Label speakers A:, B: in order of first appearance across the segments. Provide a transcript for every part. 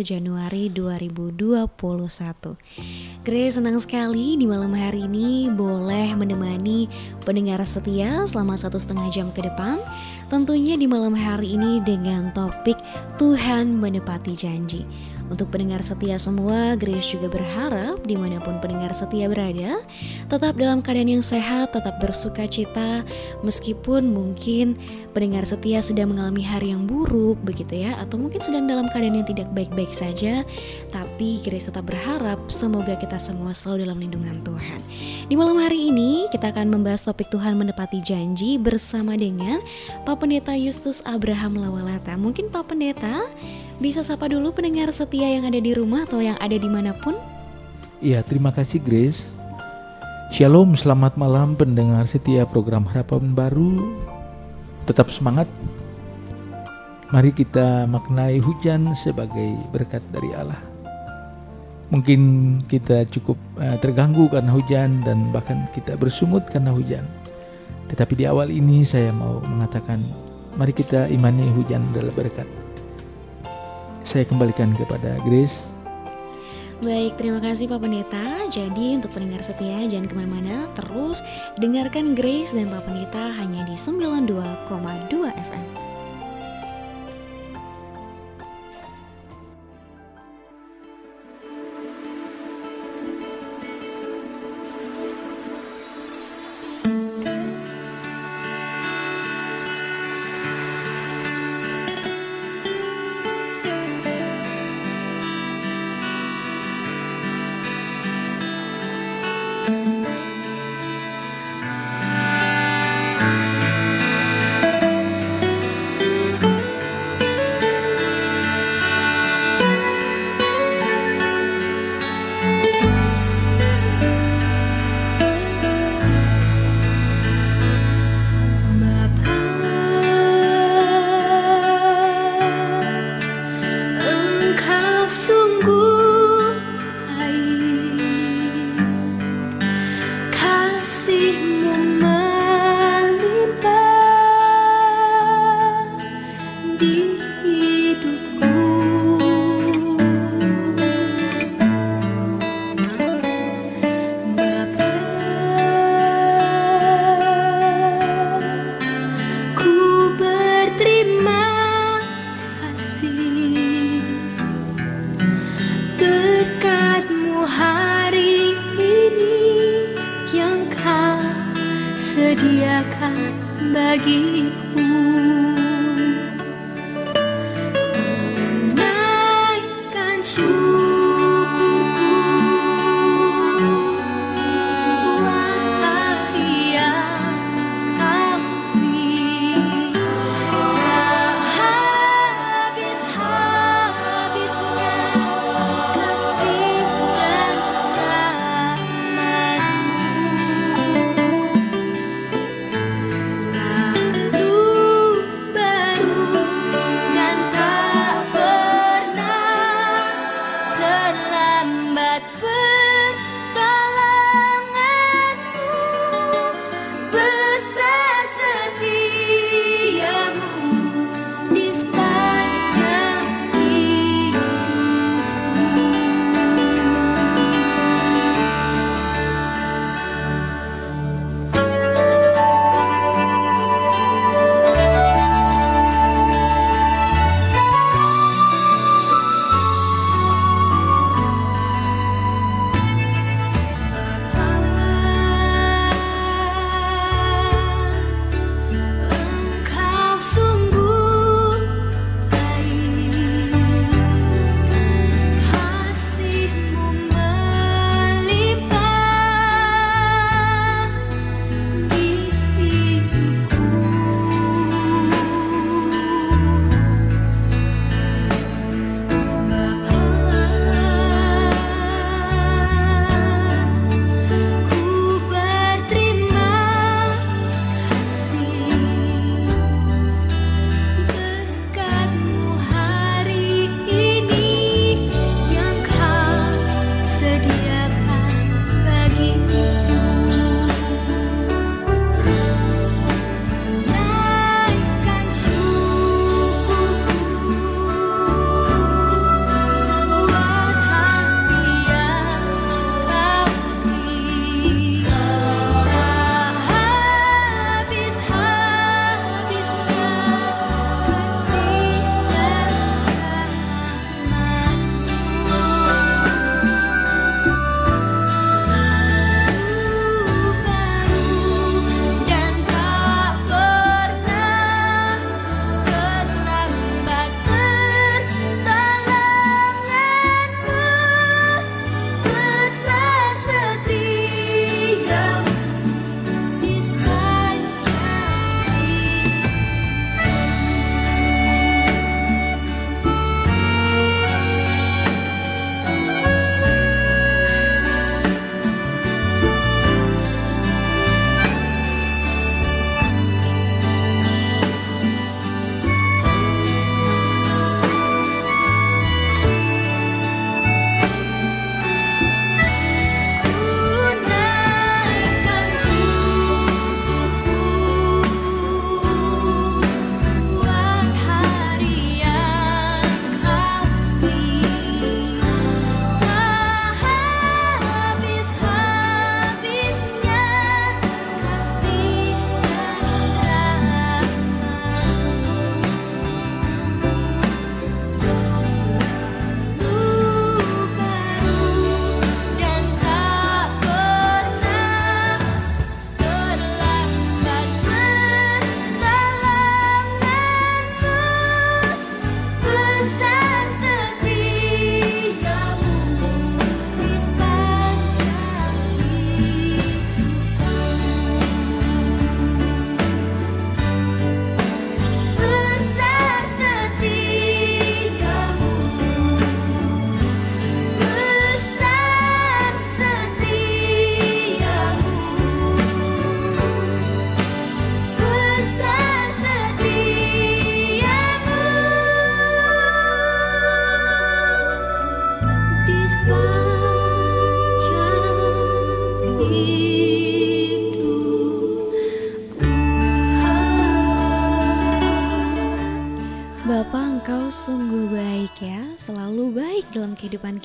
A: Januari 2021. Grace senang sekali di malam hari ini boleh menemani pendengar setia selama satu setengah jam ke depan. Tentunya di malam hari ini dengan topik Tuhan menepati janji. Untuk pendengar setia semua, Grace juga berharap di mana pun pendengar setia berada, tetap dalam keadaan yang sehat, tetap bersuka cita, meskipun mungkin pendengar setia sedang mengalami hari yang buruk begitu ya, atau mungkin sedang dalam keadaan yang tidak baik-baik saja, tapi Grace tetap berharap semoga kita semua selalu dalam lindungan Tuhan. Di malam hari ini kita akan membahas topik Tuhan menepati janji bersama dengan Pak Pendeta Justus Abraham Lawalata. Mungkin Pak Pendeta bisa sapa dulu pendengar setia yang ada di rumah atau yang ada di mana pun?
B: Iya, terima kasih Grace. Shalom, selamat malam pendengar setia program Harapan Baru. Tetap semangat. Mari kita maknai hujan sebagai berkat dari Allah. Mungkin kita cukup uh, terganggu karena hujan dan bahkan kita bersungut karena hujan. Tetapi di awal ini saya mau mengatakan, mari kita imani hujan adalah berkat saya kembalikan kepada Grace.
A: Baik, terima kasih Pak Pendeta. Jadi untuk pendengar setia jangan ke mana-mana, terus dengarkan Grace dan Pak Pendeta hanya di 92,2 FM.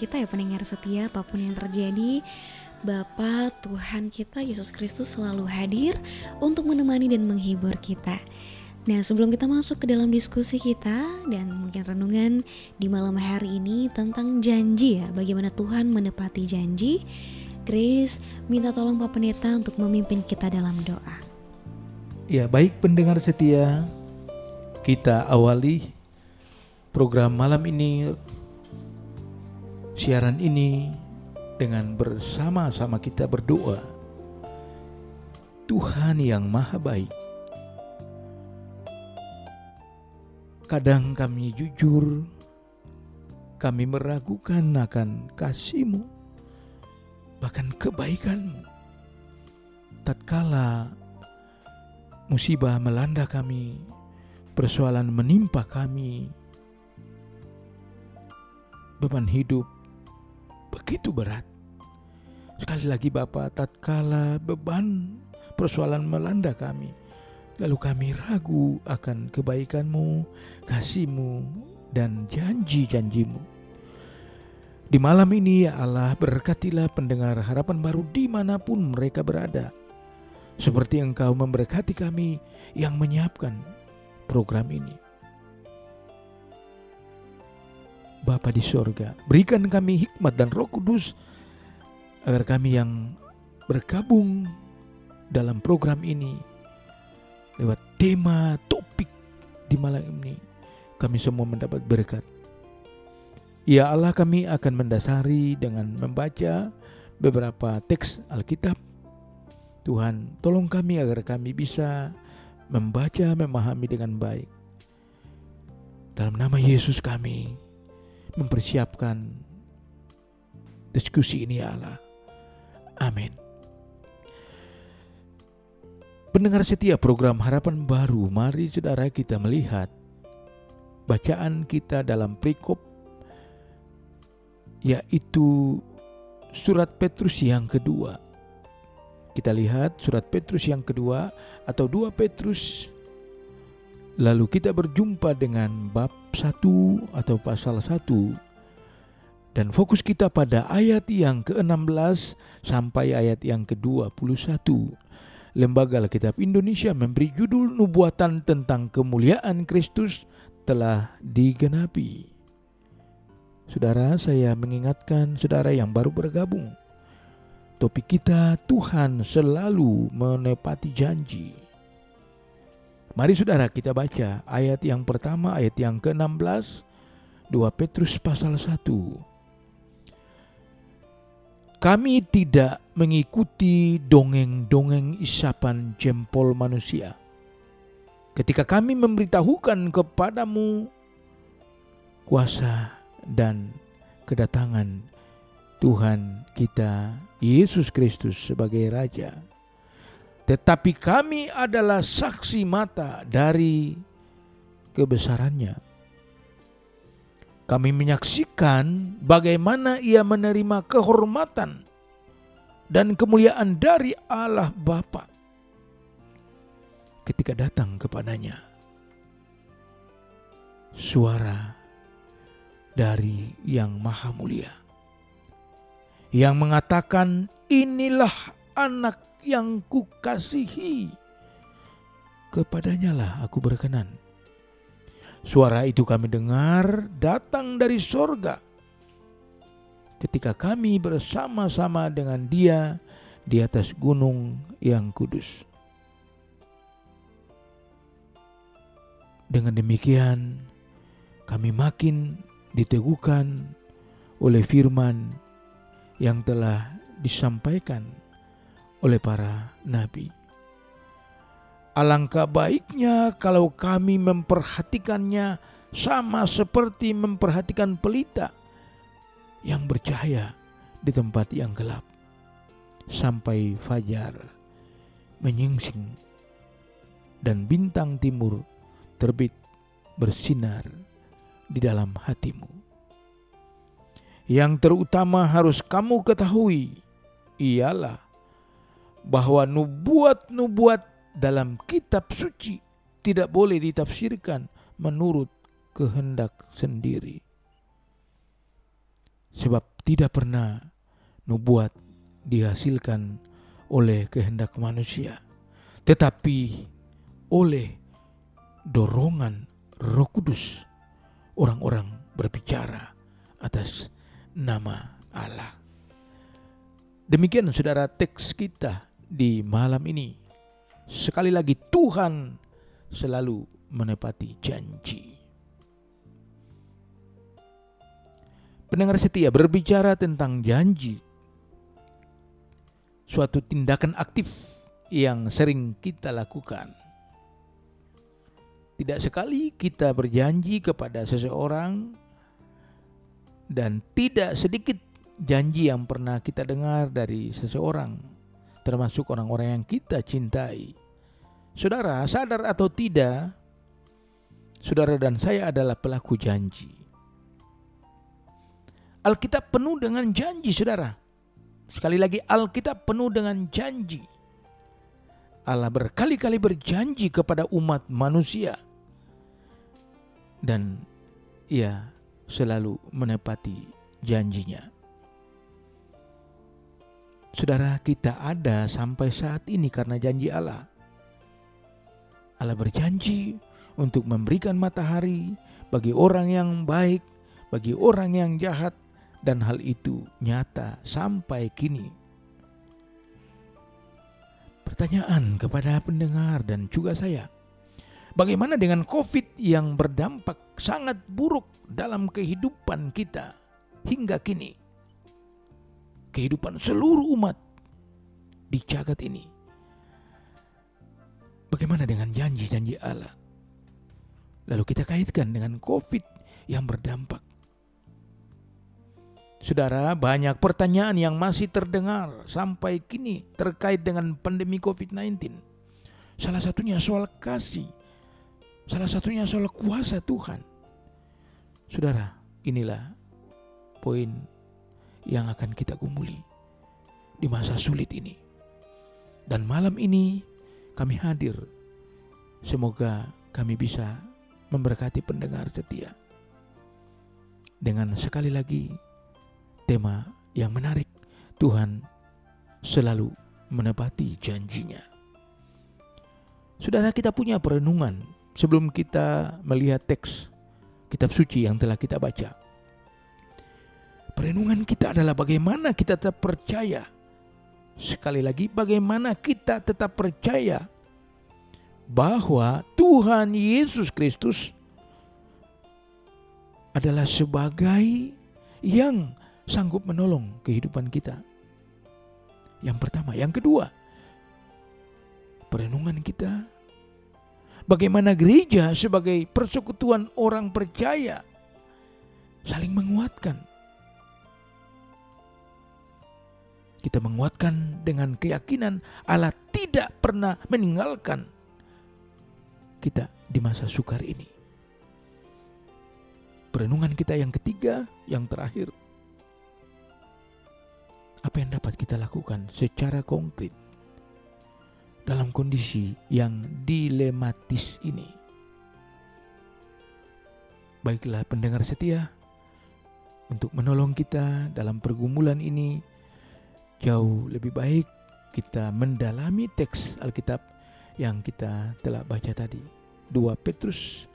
A: Kita ya pendengar setia apa pun yang terjadi Bapa Tuhan kita Yesus Kristus selalu hadir untuk menemani dan menghibur kita. Nah, sebelum kita masuk ke dalam diskusi kita dan mungkin renungan di malam hari ini tentang janji ya, bagaimana Tuhan menepati janji, Grace minta tolong Pak Pendeta untuk memimpin kita dalam doa.
B: Ya, baik pendengar setia, kita awali program malam ini, siaran ini dengan bersama-sama kita berdoa. Tuhan yang Maha Baik, Kadang kami jujur, kami meragukan akan kasihmu, bahkan kebaikanmu. Tatkala musibah melanda kami, persoalan menimpa kami, beban hidup begitu berat. Sekali lagi Bapak, tatkala beban persoalan melanda kami, Lalu kami ragu akan kebaikanmu, kasihmu, dan janji-janjimu. Di malam ini ya Allah berkatilah pendengar harapan baru di mana pun mereka berada. Seperti engkau memberkati kami yang menyiapkan program ini. Bapa di sorga, berikan kami hikmat dan roh kudus agar kami yang bergabung dalam program ini lewat tema topik di malam ini kami semua mendapat berkat. Ya Allah kami akan mendasari dengan membaca beberapa teks Alkitab. Tuhan tolong kami agar kami bisa membaca memahami dengan baik. Dalam nama Yesus kami mempersiapkan diskusi ini ya Allah. Amin. Pendengar setia program Harapan Baru, mari saudara kita melihat bacaan kita dalam perikop yaitu surat Petrus yang kedua. Kita lihat surat Petrus yang kedua atau dua Petrus Lalu kita berjumpa dengan bab satu atau pasal satu dan fokus kita pada ayat yang ke-16 sampai ayat yang ke-21. Lembaga Alkitab Indonesia memberi judul nubuatan tentang kemuliaan Kristus telah digenapi. Saudara, saya mengingatkan saudara yang baru bergabung. Topik kita Tuhan selalu menepati janji. Mari saudara kita baca ayat yang pertama, ayat yang ke-16, 2 Petrus pasal 1. Kami tidak mengikuti dongeng-dongeng isapan jempol manusia. Ketika kami memberitahukan kepadamu kuasa dan kedatangan Tuhan kita Yesus Kristus sebagai Raja. Tetapi kami adalah saksi mata dari kebesarannya kami menyaksikan bagaimana ia menerima kehormatan dan kemuliaan dari Allah Bapa ketika datang kepadanya. Suara dari Yang Maha Mulia yang mengatakan, "Inilah anak yang kukasihi, kepadanya lah aku berkenan." Suara itu kami dengar datang dari sorga. Ketika kami bersama-sama dengan dia di atas gunung yang kudus. Dengan demikian kami makin diteguhkan oleh firman yang telah disampaikan oleh para nabi. Alangkah baiknya kalau kami memperhatikannya sama seperti memperhatikan pelita yang bercahaya di tempat yang gelap sampai fajar menyingsing dan bintang timur terbit bersinar di dalam hatimu. Yang terutama harus kamu ketahui ialah bahwa nubuat-nubuat dalam kitab suci tidak boleh ditafsirkan menurut kehendak sendiri. Sebab tidak pernah nubuat dihasilkan oleh kehendak manusia, tetapi oleh dorongan Roh Kudus orang-orang berbicara atas nama Allah. Demikian saudara teks kita di malam ini. Sekali lagi Tuhan selalu menepati janji. Pendengar setia berbicara tentang janji. Suatu tindakan aktif yang sering kita lakukan. Tidak sekali kita berjanji kepada seseorang dan tidak sedikit janji yang pernah kita dengar dari seseorang, termasuk orang-orang yang kita cintai. Saudara, sadar atau tidak, saudara dan saya adalah pelaku janji. Alkitab penuh dengan janji, saudara. Sekali lagi, Alkitab penuh dengan janji. Allah berkali-kali berjanji kepada umat manusia, dan Ia selalu menepati janjinya. Saudara, kita ada sampai saat ini karena janji Allah. Allah berjanji untuk memberikan matahari bagi orang yang baik, bagi orang yang jahat, dan hal itu nyata sampai kini. Pertanyaan kepada pendengar dan juga saya, bagaimana dengan COVID yang berdampak sangat buruk dalam kehidupan kita hingga kini? Kehidupan seluruh umat di jagat ini. Bagaimana dengan janji-janji Allah? Lalu kita kaitkan dengan COVID yang berdampak Saudara, banyak pertanyaan yang masih terdengar sampai kini terkait dengan pandemi COVID-19. Salah satunya soal kasih, salah satunya soal kuasa Tuhan. Saudara, inilah poin yang akan kita gumuli di masa sulit ini. Dan malam ini kami hadir. Semoga kami bisa memberkati pendengar setia. Dengan sekali lagi tema yang menarik. Tuhan selalu menepati janjinya. Saudara kita punya perenungan sebelum kita melihat teks kitab suci yang telah kita baca. Perenungan kita adalah bagaimana kita tetap percaya. Sekali lagi bagaimana kita tetap percaya bahwa Tuhan Yesus Kristus adalah sebagai yang sanggup menolong kehidupan kita. Yang pertama, yang kedua, perenungan kita. Bagaimana gereja sebagai persekutuan orang percaya saling menguatkan. Kita menguatkan dengan keyakinan Allah tidak pernah meninggalkan kita di masa sukar ini. Perenungan kita yang ketiga, yang terakhir, apa yang dapat kita lakukan secara konkret dalam kondisi yang dilematis ini. Baiklah pendengar setia, untuk menolong kita dalam pergumulan ini jauh lebih baik kita mendalami teks Alkitab yang kita telah baca tadi. 2 Petrus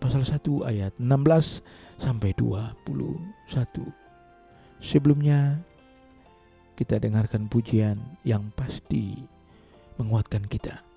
B: pasal 1 ayat 16 sampai 21. Sebelumnya kita dengarkan pujian yang pasti menguatkan kita.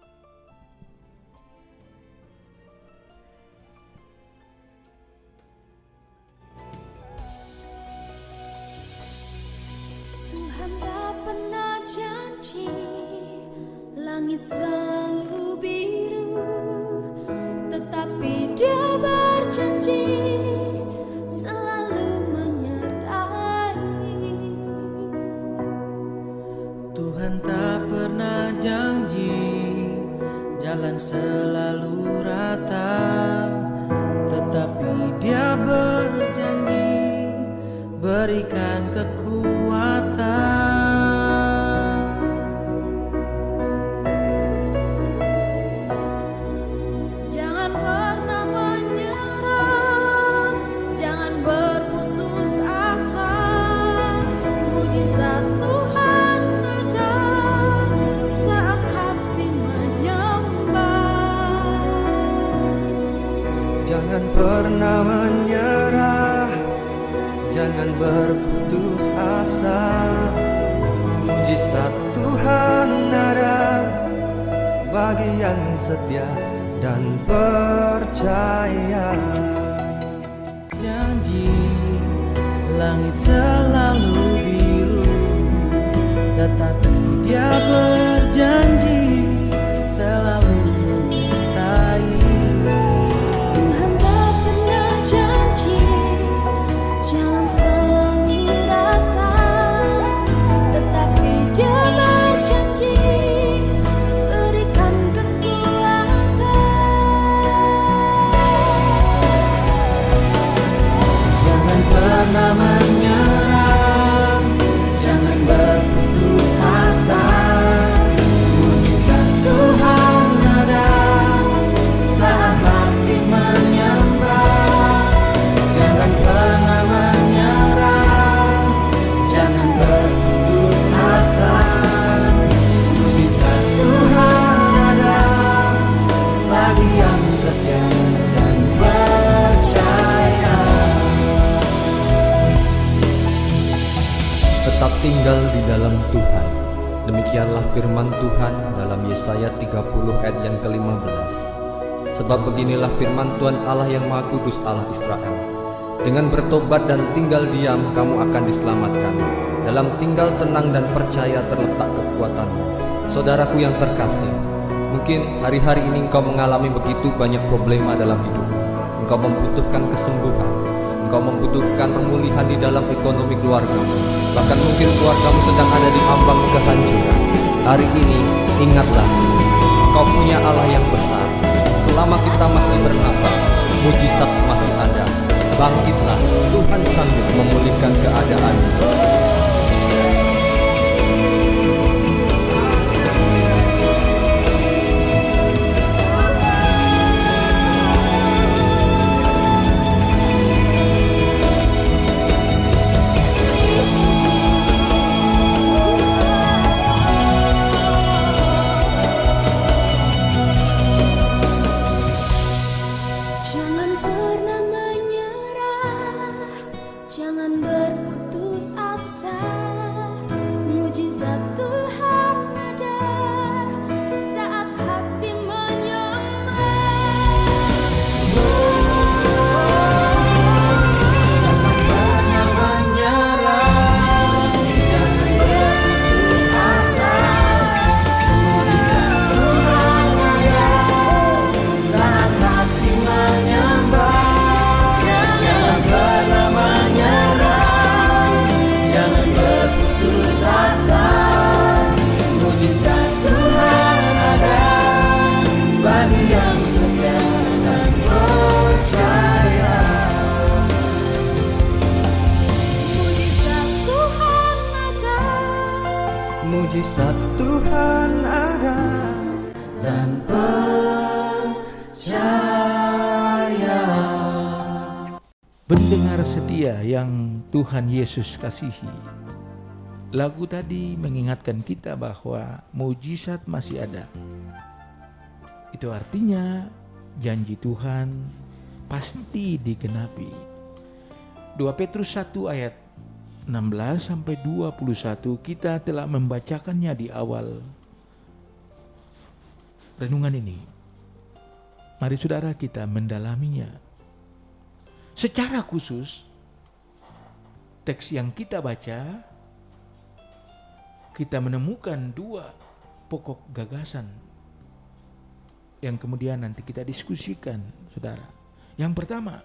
C: Bagi yang setia dan percaya.
D: janji langit selalu biru tetapi dia berjanji
C: tinggal di dalam Tuhan. Demikianlah firman Tuhan dalam Yesaya 30 ayat yang ke-15. Sebab beginilah firman Tuhan Allah yang Maha Kudus Allah Israel. Dengan bertobat dan tinggal diam kamu akan diselamatkan. Dalam tinggal tenang dan percaya terletak kekuatanmu. Saudaraku yang terkasih, mungkin hari-hari ini engkau mengalami begitu banyak problema dalam hidupmu. Engkau membutuhkan kesembuhan, Engkau membutuhkan pemulihan di dalam ekonomi keluargamu. Bahkan mungkin keluargamu sedang ada di ambang kehancuran. Hari ini, ingatlah, kau punya Allah yang besar. Selama kita masih bernafas, mujizat masih ada. Bangkitlah, Tuhan sanggup memulihkan keadaan.
B: Yesus kasihi. Lagu tadi mengingatkan kita bahwa mujizat masih ada. Itu artinya janji Tuhan pasti digenapi. 2 Petrus 1 ayat 16 sampai 21 kita telah membacakannya di awal renungan ini. Mari saudara kita mendalaminya. Secara khusus, teks yang kita baca, kita menemukan dua pokok gagasan yang kemudian nanti kita diskusikan, saudara. Yang pertama,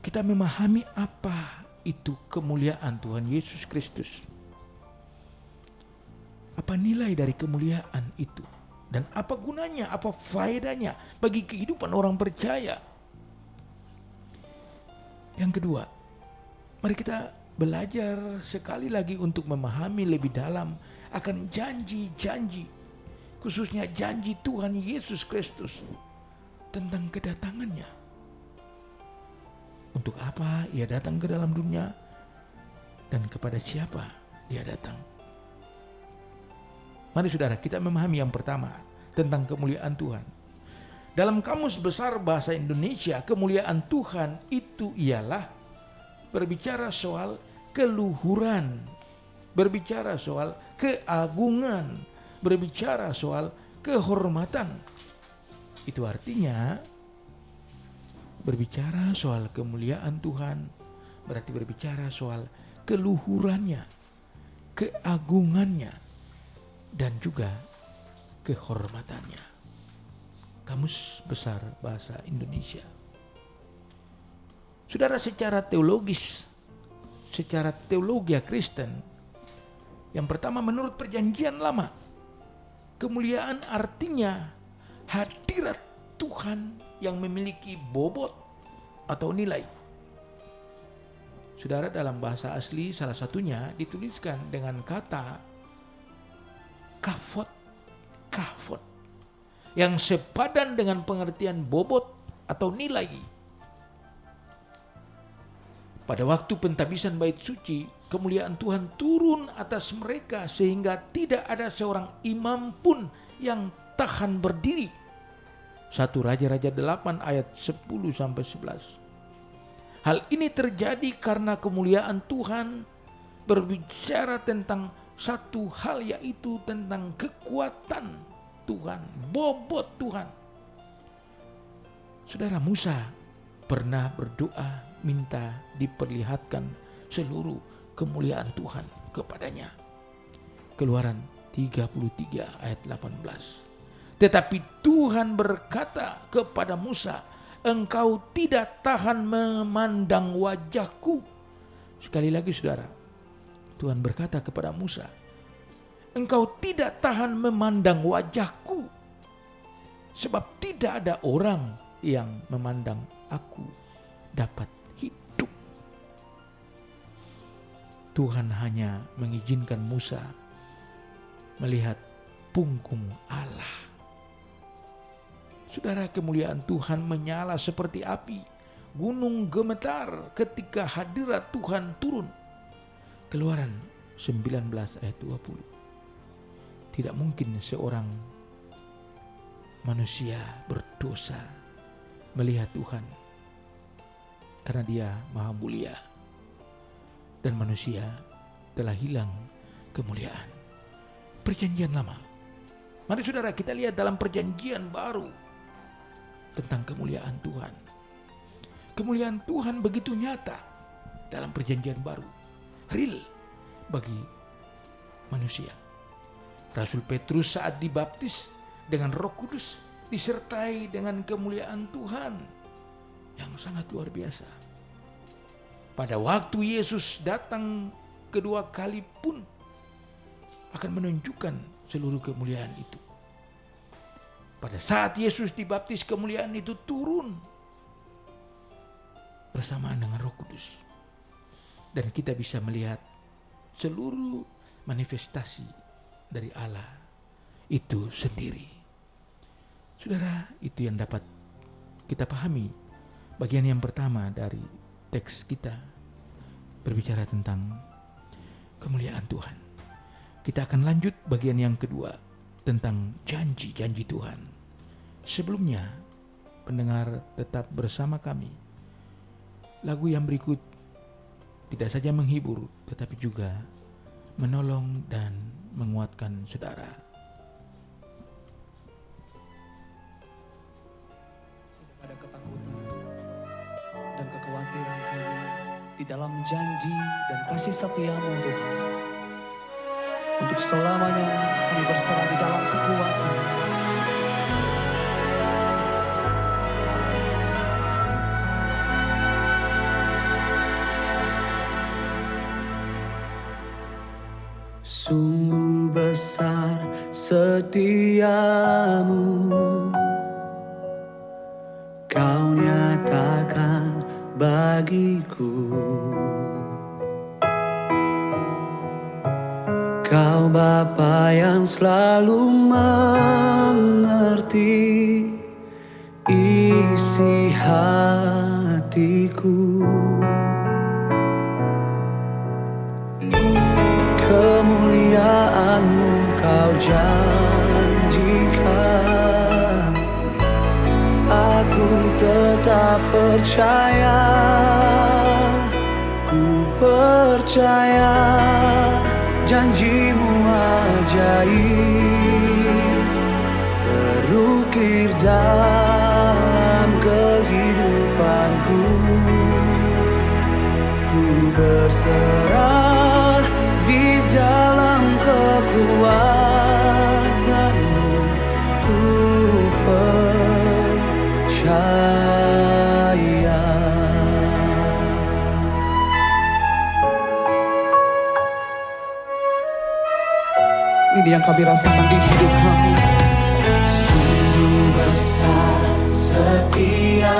B: kita memahami apa itu kemuliaan Tuhan Yesus Kristus. Apa nilai dari kemuliaan itu? Dan apa gunanya, apa faedahnya bagi kehidupan orang percaya? Yang kedua, mari kita belajar sekali lagi untuk memahami lebih dalam akan janji-janji, khususnya janji Tuhan Yesus Kristus tentang kedatangannya. Untuk apa ia datang ke dalam dunia dan kepada siapa dia datang. Mari saudara kita memahami yang pertama tentang kemuliaan Tuhan. Dalam kamus besar bahasa Indonesia, kemuliaan Tuhan itu ialah berbicara soal keluhuran berbicara soal keagungan, berbicara soal kehormatan. Itu artinya berbicara soal kemuliaan Tuhan berarti berbicara soal keluhurannya, keagungannya, dan juga kehormatannya. Kamus Besar Bahasa Indonesia. Saudara secara teologis, secara teologi Kristen, yang pertama menurut perjanjian lama, kemuliaan artinya hadirat Tuhan yang memiliki bobot atau nilai. Saudara dalam bahasa asli salah satunya dituliskan dengan kata kafot, kafot yang sepadan dengan pengertian bobot atau nilai. Pada waktu pentabisan bait suci, kemuliaan Tuhan turun atas mereka sehingga tidak ada seorang imam pun yang tahan berdiri. Satu Raja-Raja 8 ayat 10 sampai 11. Hal ini terjadi karena kemuliaan Tuhan berbicara tentang satu hal yaitu tentang kekuatan Tuhan, bobot Tuhan. Saudara Musa pernah berdoa minta diperlihatkan seluruh kemuliaan Tuhan kepadanya. Keluaran 33 ayat 18. Tetapi Tuhan berkata kepada Musa, engkau tidak tahan memandang wajahku. Sekali lagi saudara, Tuhan berkata kepada Musa, engkau tidak tahan memandang wajahku. Sebab tidak ada orang yang memandang aku dapat hidup. Tuhan hanya mengizinkan Musa melihat punggung Allah. Saudara kemuliaan Tuhan menyala seperti api. Gunung gemetar ketika hadirat Tuhan turun. Keluaran 19 ayat 20. Tidak mungkin seorang manusia berdosa melihat Tuhan karena dia maha mulia dan manusia telah hilang kemuliaan. Perjanjian lama. Mari saudara kita lihat dalam perjanjian baru tentang kemuliaan Tuhan. Kemuliaan Tuhan begitu nyata dalam perjanjian baru. Real bagi manusia. Rasul Petrus saat dibaptis dengan roh kudus disertai dengan kemuliaan Tuhan yang sangat luar biasa. Pada waktu Yesus datang kedua kali pun akan menunjukkan seluruh kemuliaan itu. Pada saat Yesus dibaptis kemuliaan itu turun bersamaan dengan Roh Kudus. Dan kita bisa melihat seluruh manifestasi dari Allah itu sendiri. Saudara, itu yang dapat kita pahami. Bagian yang pertama dari teks kita berbicara tentang kemuliaan Tuhan. Kita akan lanjut bagian yang kedua tentang janji-janji Tuhan. Sebelumnya, pendengar tetap bersama kami. Lagu yang berikut tidak saja menghibur, tetapi juga menolong dan menguatkan saudara.
E: Ada ketakutan dan kekhawatiran kami di dalam janji dan kasih setiamu Tuhan. Untuk selamanya kami berserah di dalam kekuatan.
D: Sungguh besar setiamu. Kau nyatakan bagiku. Kau Bapa yang selalu mengerti isi hatiku janjikan Aku tetap percaya Ku percaya janjimu ajaib. Terukir dalam kehidupanku. Ku berserah
E: yang kami rasakan di hidup kami.
D: Sungguh besar setiamu.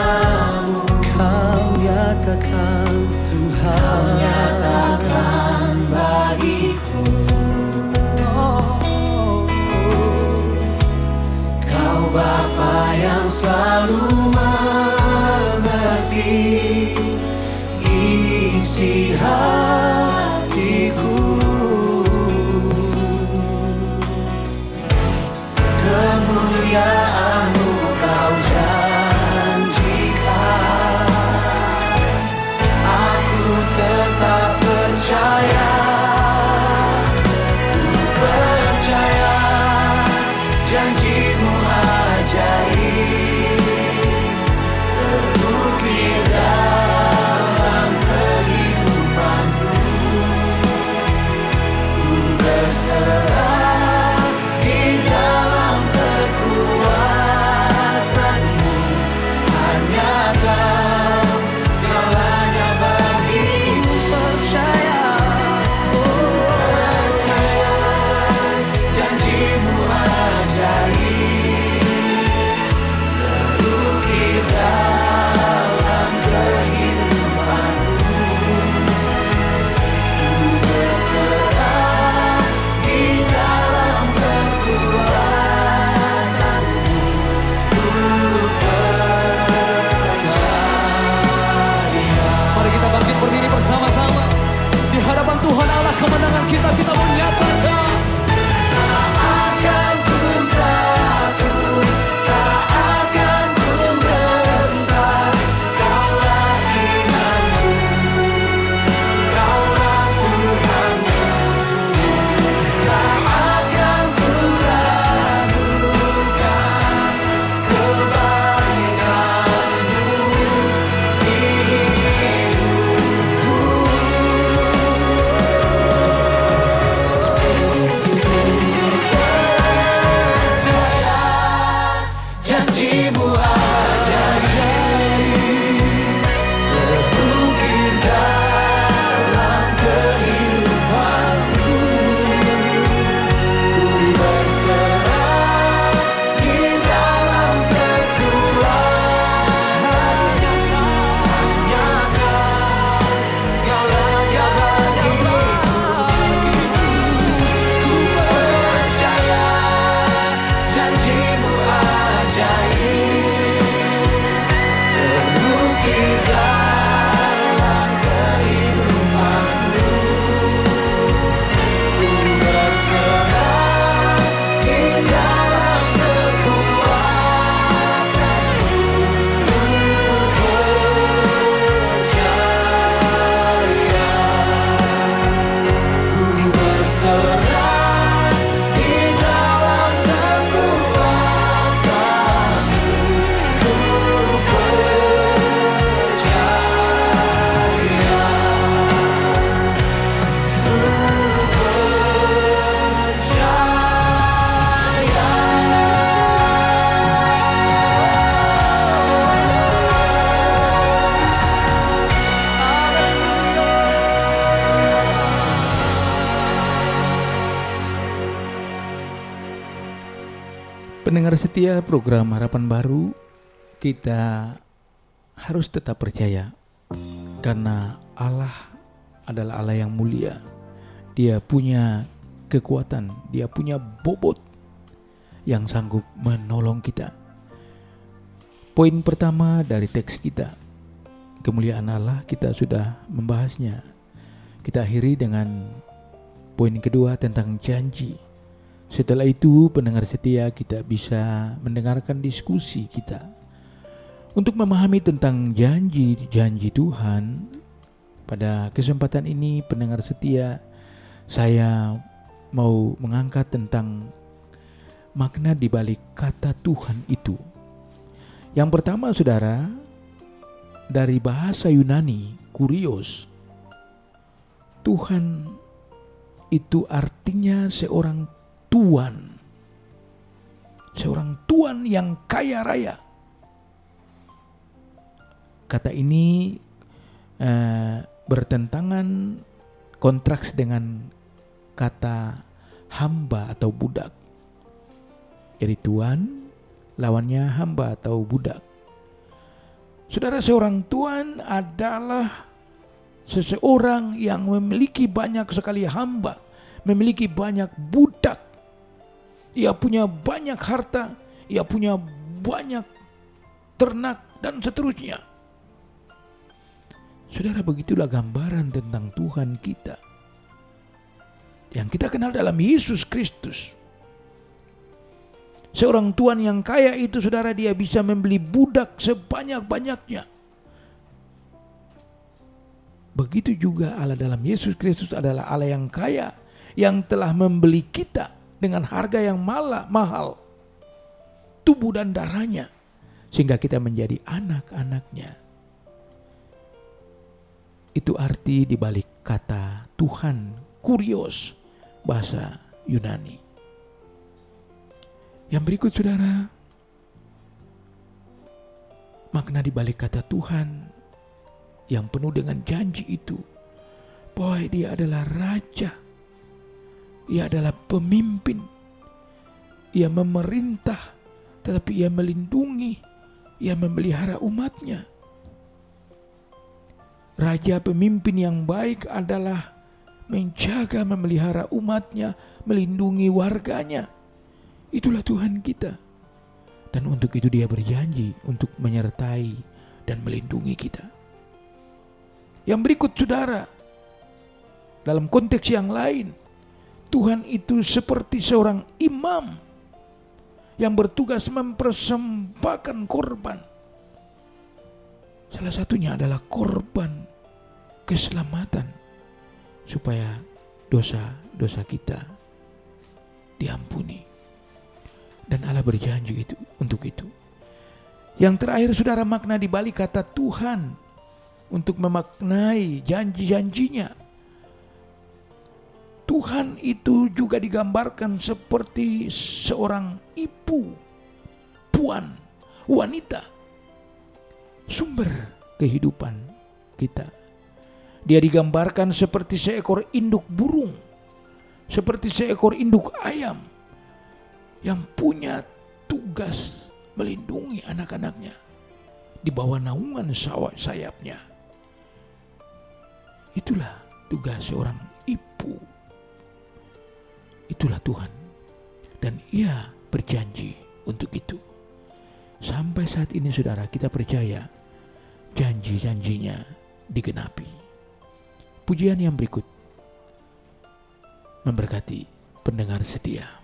D: Kau nyatakan Tuhan. Kau nyatakan bagiku. Kau Bapa yang selalu mengerti Isi hatiku
B: Setia program Harapan Baru, kita harus tetap percaya karena Allah adalah Allah yang mulia. Dia punya kekuatan, dia punya bobot yang sanggup menolong kita. Poin pertama dari teks kita, kemuliaan Allah kita sudah membahasnya. Kita akhiri dengan poin kedua tentang janji. Setelah itu, pendengar setia kita bisa mendengarkan diskusi kita untuk memahami tentang janji-janji Tuhan. Pada kesempatan ini, pendengar setia, saya mau mengangkat tentang makna di balik kata Tuhan itu. Yang pertama, saudara, dari bahasa Yunani, kurios, Tuhan itu artinya seorang tuan, seorang tuan yang kaya raya. Kata ini eh, bertentangan kontraks dengan kata hamba atau budak. Jadi tuan lawannya hamba atau budak. Saudara seorang tuan adalah seseorang yang memiliki banyak sekali hamba, memiliki banyak budak. Ia punya banyak harta, ia punya banyak ternak dan seterusnya. Saudara, begitulah gambaran tentang Tuhan kita. Yang kita kenal dalam Yesus Kristus. Seorang tuan yang kaya itu saudara dia bisa membeli budak sebanyak-banyaknya. Begitu juga Allah dalam Yesus Kristus adalah Allah yang kaya yang telah membeli kita dengan harga yang malah, mahal. Tubuh dan darahnya sehingga kita menjadi anak-anaknya. Itu arti dibalik kata Tuhan, kurios, bahasa Yunani. Yang berikut saudara, makna dibalik kata Tuhan yang penuh dengan janji itu, bahwa dia adalah raja, ia adalah pemimpin, ia memerintah, tetapi ia melindungi, ia memelihara umatnya. Raja pemimpin yang baik adalah menjaga, memelihara umatnya, melindungi warganya. Itulah Tuhan kita. Dan untuk itu dia berjanji untuk menyertai dan melindungi kita. Yang berikut saudara, dalam konteks yang lain, Tuhan itu seperti seorang imam yang bertugas mempersembahkan korban. Salah satunya adalah korban keselamatan supaya dosa-dosa kita diampuni. Dan Allah berjanji itu untuk itu. Yang terakhir saudara makna di balik kata Tuhan untuk memaknai janji-janjinya. Tuhan itu juga digambarkan seperti seorang ibu, puan, wanita, sumber kehidupan kita. Dia digambarkan seperti seekor induk burung, seperti seekor induk ayam yang punya tugas melindungi anak-anaknya di bawah naungan sayapnya. Itulah tugas seorang ibu. Itulah Tuhan. Dan ia berjanji untuk itu. Sampai saat ini saudara kita percaya janji-janjinya digenapi. Pujian yang berikut memberkati pendengar setia.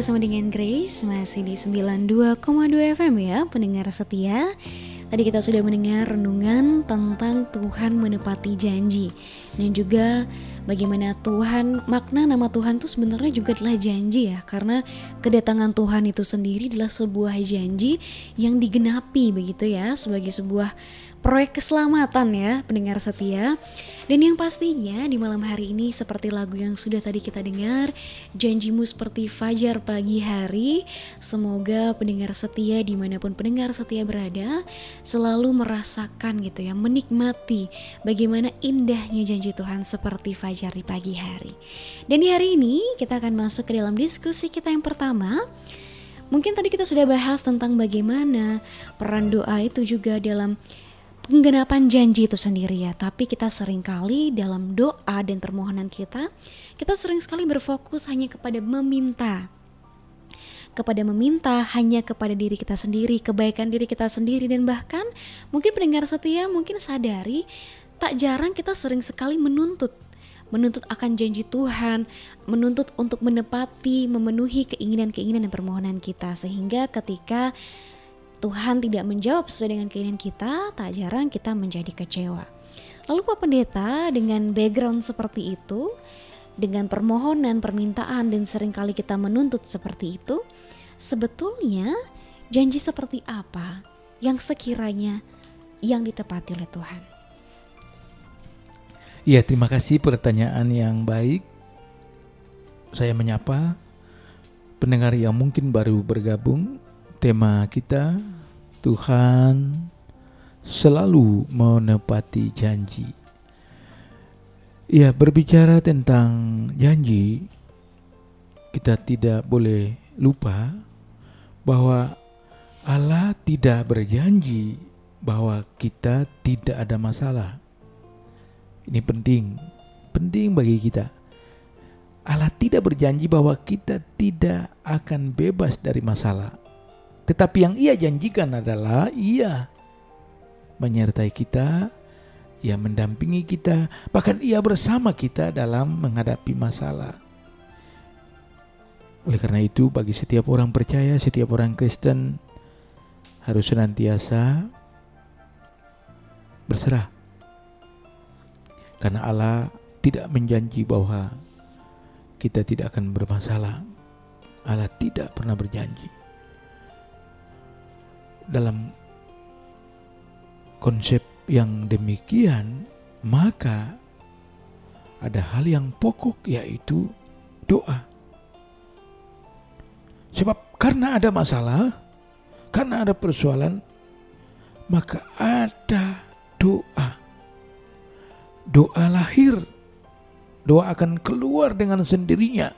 A: Bersama dengan Grace Masih di 92,2 FM ya pendengar setia. Tadi kita sudah mendengar renungan tentang Tuhan menepati janji Dan juga bagaimana Tuhan, makna nama Tuhan itu sebenarnya juga adalah janji ya Karena kedatangan Tuhan itu sendiri adalah sebuah janji yang digenapi begitu ya Sebagai sebuah proyek keselamatan ya pendengar setia. Dan yang pastinya di malam hari ini seperti lagu yang sudah tadi kita dengar, janjimu seperti fajar pagi hari. Semoga pendengar setia di mana pun pendengar setia berada selalu merasakan gitu ya, menikmati bagaimana indahnya janji Tuhan seperti fajar di pagi hari. Dan di hari ini kita akan masuk ke dalam diskusi kita yang pertama. Mungkin tadi kita sudah bahas tentang bagaimana peran doa itu juga dalam penggenapan janji itu sendiri ya tapi kita sering kali dalam doa dan permohonan kita kita sering sekali berfokus hanya kepada meminta. Kepada meminta hanya kepada diri kita sendiri kebaikan diri kita sendiri dan bahkan mungkin pendengar setia mungkin sadari tak jarang kita sering sekali menuntut. Menuntut akan janji Tuhan, menuntut untuk menepati, memenuhi keinginan-keinginan dan permohonan kita. Sehingga ketika Tuhan tidak menjawab sesuai dengan keinginan kita, tak jarang kita menjadi kecewa. Lalu Pak Pendeta dengan background seperti itu, dengan permohonan, permintaan dan sering kali kita menuntut seperti itu, sebetulnya janji seperti apa yang sekiranya yang ditepati oleh Tuhan?
B: Ya, terima kasih pertanyaan yang baik. Saya menyapa pendengar yang mungkin baru bergabung tema kita Tuhan selalu menepati janji. Ya, berbicara tentang janji, kita tidak boleh lupa bahwa Allah tidak berjanji bahwa kita tidak ada masalah. Ini penting, penting bagi kita. Allah tidak berjanji bahwa kita tidak akan bebas dari masalah. Tetapi yang ia janjikan adalah ia menyertai kita, ia mendampingi kita, bahkan ia bersama kita dalam menghadapi masalah. Oleh karena itu, bagi setiap orang percaya, setiap orang Kristen harus senantiasa berserah. Karena Allah tidak menjanji bahwa kita tidak akan bermasalah. Allah tidak pernah berjanji dalam konsep yang demikian, maka ada hal yang pokok yaitu doa. Sebab karena ada masalah, karena ada persoalan, maka ada doa. Doa lahir, doa akan keluar dengan sendirinya.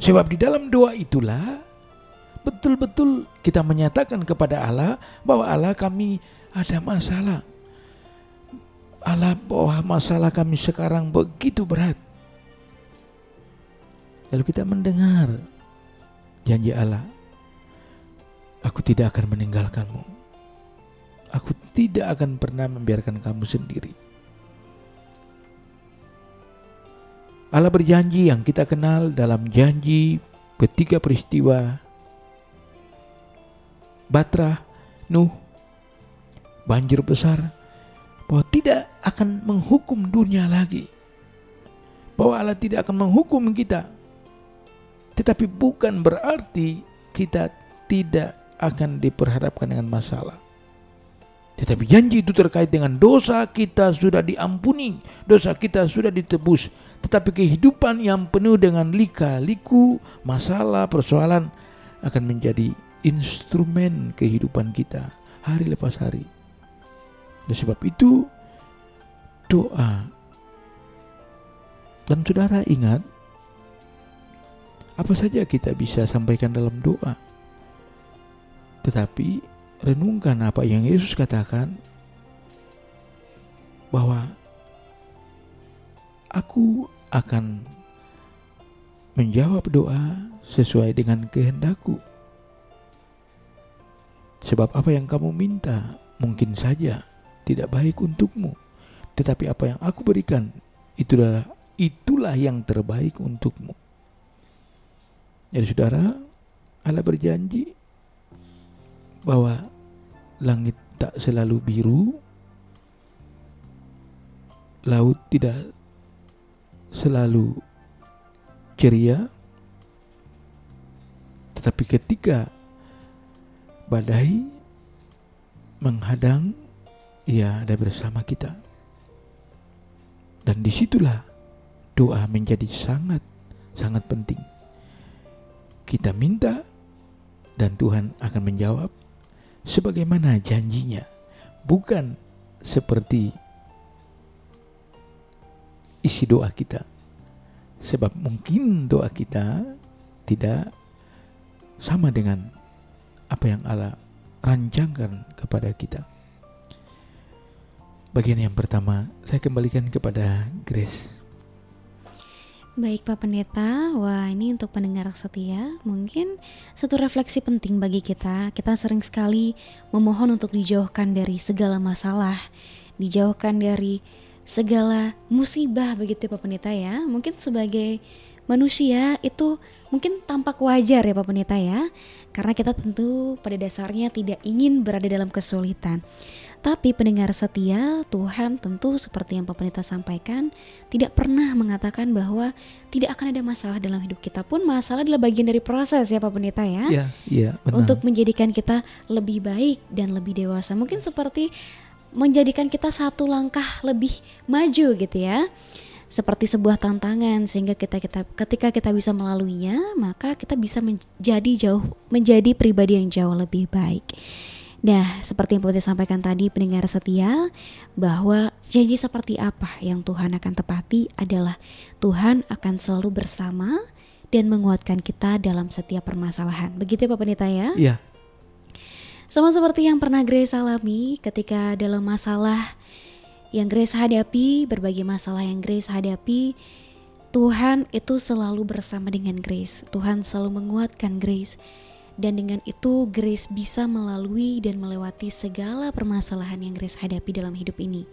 B: Sebab di dalam doa itulah betul-betul kita menyatakan kepada Allah bahwa Allah kami ada masalah. Allah bahwa masalah kami sekarang begitu berat. Lalu kita mendengar janji Allah. Aku tidak akan meninggalkanmu. Aku tidak akan pernah membiarkan kamu sendiri. Allah berjanji yang kita kenal dalam janji ketiga peristiwa Batra, Nuh, banjir besar, bahwa tidak akan menghukum dunia lagi. Bahwa Allah tidak akan menghukum kita. Tetapi bukan berarti kita tidak akan diperhadapkan dengan masalah. Tetapi janji itu terkait dengan dosa kita sudah diampuni, dosa kita sudah ditebus. Tetapi kehidupan yang penuh dengan lika-liku, masalah, persoalan akan menjadi instrumen kehidupan kita hari lepas hari. Dan sebab itu doa. Dan saudara ingat apa saja kita bisa sampaikan dalam doa. Tetapi renungkan apa yang Yesus katakan bahwa aku akan menjawab doa sesuai dengan kehendakku. Sebab apa yang kamu minta mungkin saja tidak baik untukmu, tetapi apa yang aku berikan itulah itulah yang terbaik untukmu. Jadi saudara, Allah berjanji bahwa langit tak selalu biru, laut tidak selalu ceria, tetapi ketika badai menghadang, ia ada bersama kita. Dan di situlah doa menjadi sangat sangat penting. Kita minta dan Tuhan akan menjawab sebagaimana janjinya, bukan seperti isi doa kita. Sebab mungkin doa kita tidak sama dengan apa yang Allah rancangkan kepada kita. Bagian yang pertama, saya kembalikan kepada Grace.
A: Baik Pak Pendeta, wah ini untuk pendengar setia mungkin satu refleksi penting bagi kita. Kita sering sekali memohon untuk dijauhkan dari segala masalah, dijauhkan dari segala musibah begitu ya Pak Pendeta ya. Mungkin sebagai manusia itu mungkin tampak wajar ya Pak Pendeta ya. Karena kita tentu pada dasarnya tidak ingin berada dalam kesulitan. Tapi pendengar setia, Tuhan tentu seperti yang Pak Pendeta sampaikan, tidak pernah mengatakan bahwa tidak akan ada masalah dalam hidup kita pun masalah adalah bagian dari proses ya Pak Pendeta ya.
B: Iya, iya, benar.
A: Untuk menjadikan kita lebih baik dan lebih dewasa. Mungkin seperti menjadikan kita satu langkah lebih maju gitu ya seperti sebuah tantangan sehingga kita kita ketika kita bisa melaluinya maka kita bisa menjadi jauh menjadi pribadi yang jauh lebih baik. Nah, seperti yang Putri sampaikan tadi pendengar setia bahwa janji seperti apa yang Tuhan akan tepati adalah Tuhan akan selalu bersama dan menguatkan kita dalam setiap permasalahan. Begitu ya Pak Pendeta ya?
B: Iya,
A: Sama seperti yang pernah Grace alami ketika dalam masalah yang Grace hadapi, berbagai masalah yang Grace hadapi, Tuhan itu selalu bersama dengan Grace. Tuhan selalu menguatkan Grace. Dan dengan itu Grace bisa melalui dan melewati segala permasalahan yang Grace hadapi dalam hidup ini.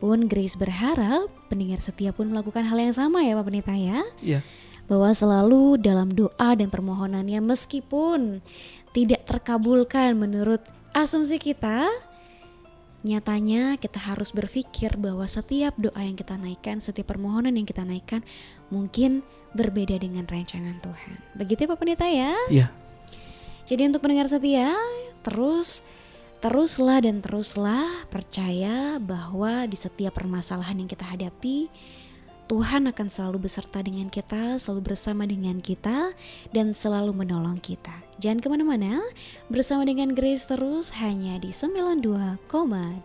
A: Pun Grace berharap pendengar setia pun melakukan hal yang sama ya Pak Pendeta ya
B: iya.
A: bahwa selalu dalam doa dan permohonannya meskipun tidak terkabulkan menurut asumsi kita nyatanya kita harus berpikir bahwa setiap doa yang kita naikkan, setiap permohonan yang kita naikkan mungkin berbeda dengan rancangan Tuhan. Begitu ya Pak Pendeta ya?
B: Iya.
A: Jadi untuk pendengar setia, terus teruslah dan teruslah percaya bahwa di setiap permasalahan yang kita hadapi Tuhan akan selalu beserta dengan kita, selalu bersama dengan kita, dan selalu menolong kita. Jangan ke mana-mana, bersama dengan Grace terus hanya di 92,2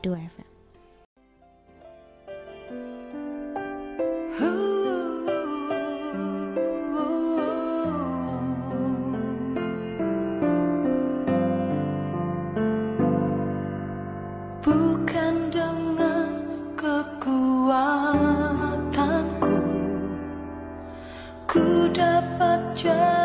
A: FM.
F: Bukan dengan dapat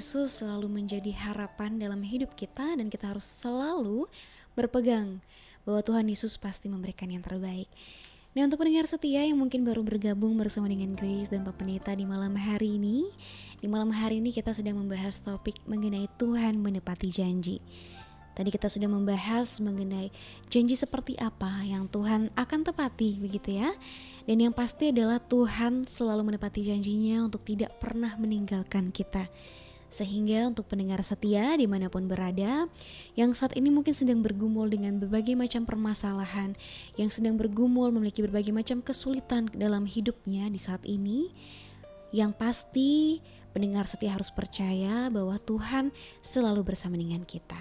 A: Yesus selalu menjadi harapan dalam hidup kita dan kita harus selalu berpegang bahwa Tuhan Yesus pasti memberikan yang terbaik. Nah untuk pendengar setia yang mungkin baru bergabung bersama dengan Grace dan Pak Pendeta di malam hari ini Di malam hari ini kita sedang membahas topik mengenai Tuhan menepati janji. Tadi kita sudah membahas mengenai janji seperti apa yang Tuhan akan tepati begitu ya. Dan yang pasti adalah Tuhan selalu menepati janjinya untuk tidak pernah meninggalkan kita sehingga untuk pendengar setia di mana pun berada Yang saat ini mungkin sedang bergumul dengan berbagai macam permasalahan Yang sedang bergumul memiliki berbagai macam kesulitan dalam hidupnya di saat ini Yang pasti pendengar setia harus percaya bahwa Tuhan selalu bersama dengan kita.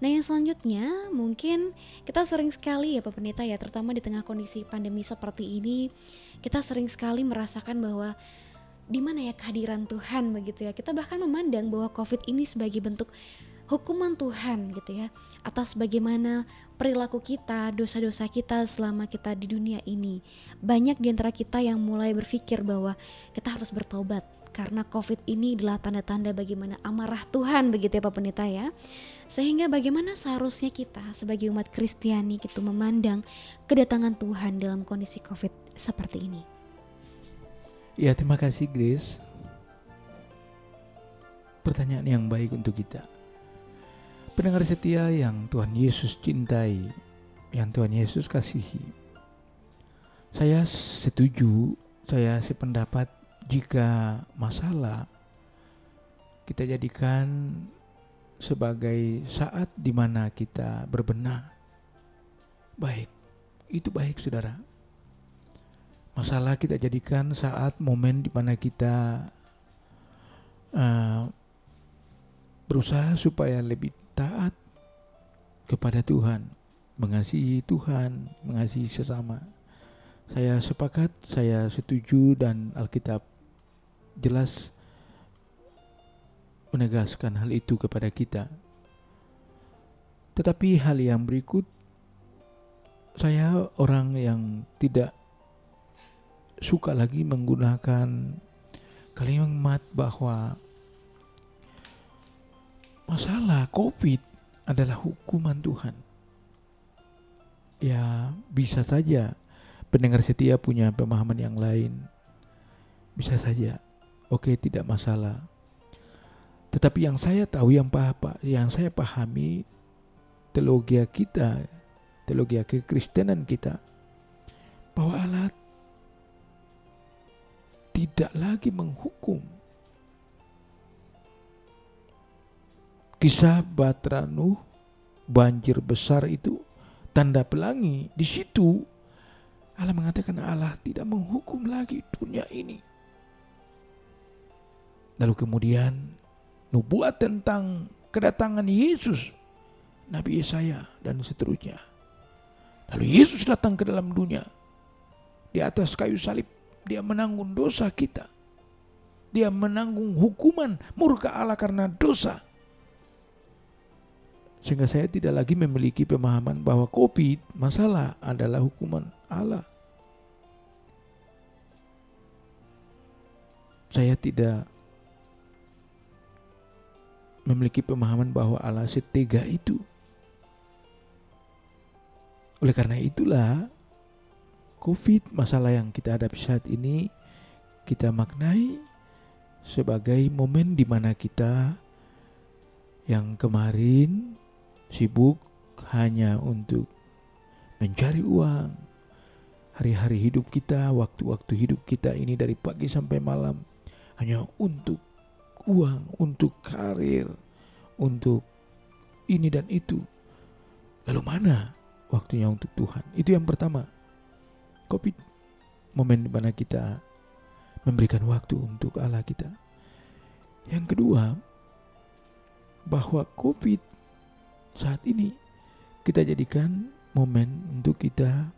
A: Nah yang selanjutnya mungkin kita sering sekali ya Pak Pendeta ya terutama di tengah kondisi pandemi seperti ini Kita sering sekali merasakan bahwa di mana ya kehadiran Tuhan begitu ya. Kita bahkan memandang bahwa Covid ini sebagai bentuk hukuman Tuhan gitu ya atas bagaimana perilaku kita, dosa-dosa kita selama kita di dunia ini. Banyak di antara kita yang mulai berpikir bahwa kita harus bertobat karena COVID ini adalah tanda-tanda bagaimana amarah Tuhan begitu ya Pak Pendeta ya. Sehingga bagaimana seharusnya kita sebagai umat Kristiani gitu memandang kedatangan Tuhan dalam kondisi COVID seperti ini.
B: Ya terima kasih Grace. Pertanyaan yang baik untuk kita. Pendengar setia yang Tuhan Yesus cintai Yang Tuhan Yesus kasihi Saya setuju Saya sependapat Jika masalah Kita jadikan Sebagai saat di mana kita berbenah. Baik Itu baik saudara masalah kita jadikan saat momen di mana kita uh, berusaha supaya lebih taat kepada Tuhan, mengasihi Tuhan, mengasihi sesama. Saya sepakat, saya setuju dan Alkitab jelas menegaskan hal itu kepada kita. Tetapi hal yang berikut saya orang yang tidak suka lagi menggunakan kalimat bahwa masalah COVID adalah hukuman Tuhan. Ya, bisa saja pendengar setia punya pemahaman yang lain. Bisa saja. Oke, tidak masalah. Tetapi yang saya tahu yang apa yang saya pahami teologi kita, teologi kekristenan kita bahwa Allah tidak lagi menghukum. Kisah Batra Nuh, banjir besar itu tanda pelangi. Di situ Allah mengatakan Allah tidak menghukum lagi dunia ini. Lalu kemudian nubuat tentang kedatangan Yesus, Nabi Yesaya dan seterusnya. Lalu Yesus datang ke dalam dunia di atas kayu salib dia menanggung dosa kita. Dia menanggung hukuman murka Allah karena dosa. Sehingga saya tidak lagi memiliki pemahaman bahwa COVID masalah adalah hukuman Allah. Saya tidak memiliki pemahaman bahwa Allah setega itu. Oleh karena itulah COVID, masalah yang kita hadapi saat ini, kita maknai sebagai momen di mana kita yang kemarin sibuk hanya untuk mencari uang. Hari-hari hidup kita, waktu-waktu hidup kita ini dari pagi sampai malam hanya untuk uang, untuk karir, untuk ini dan itu. Lalu mana waktunya untuk Tuhan? Itu yang pertama. COVID momen di mana kita memberikan waktu untuk Allah kita. Yang kedua, bahwa COVID saat ini kita jadikan momen untuk kita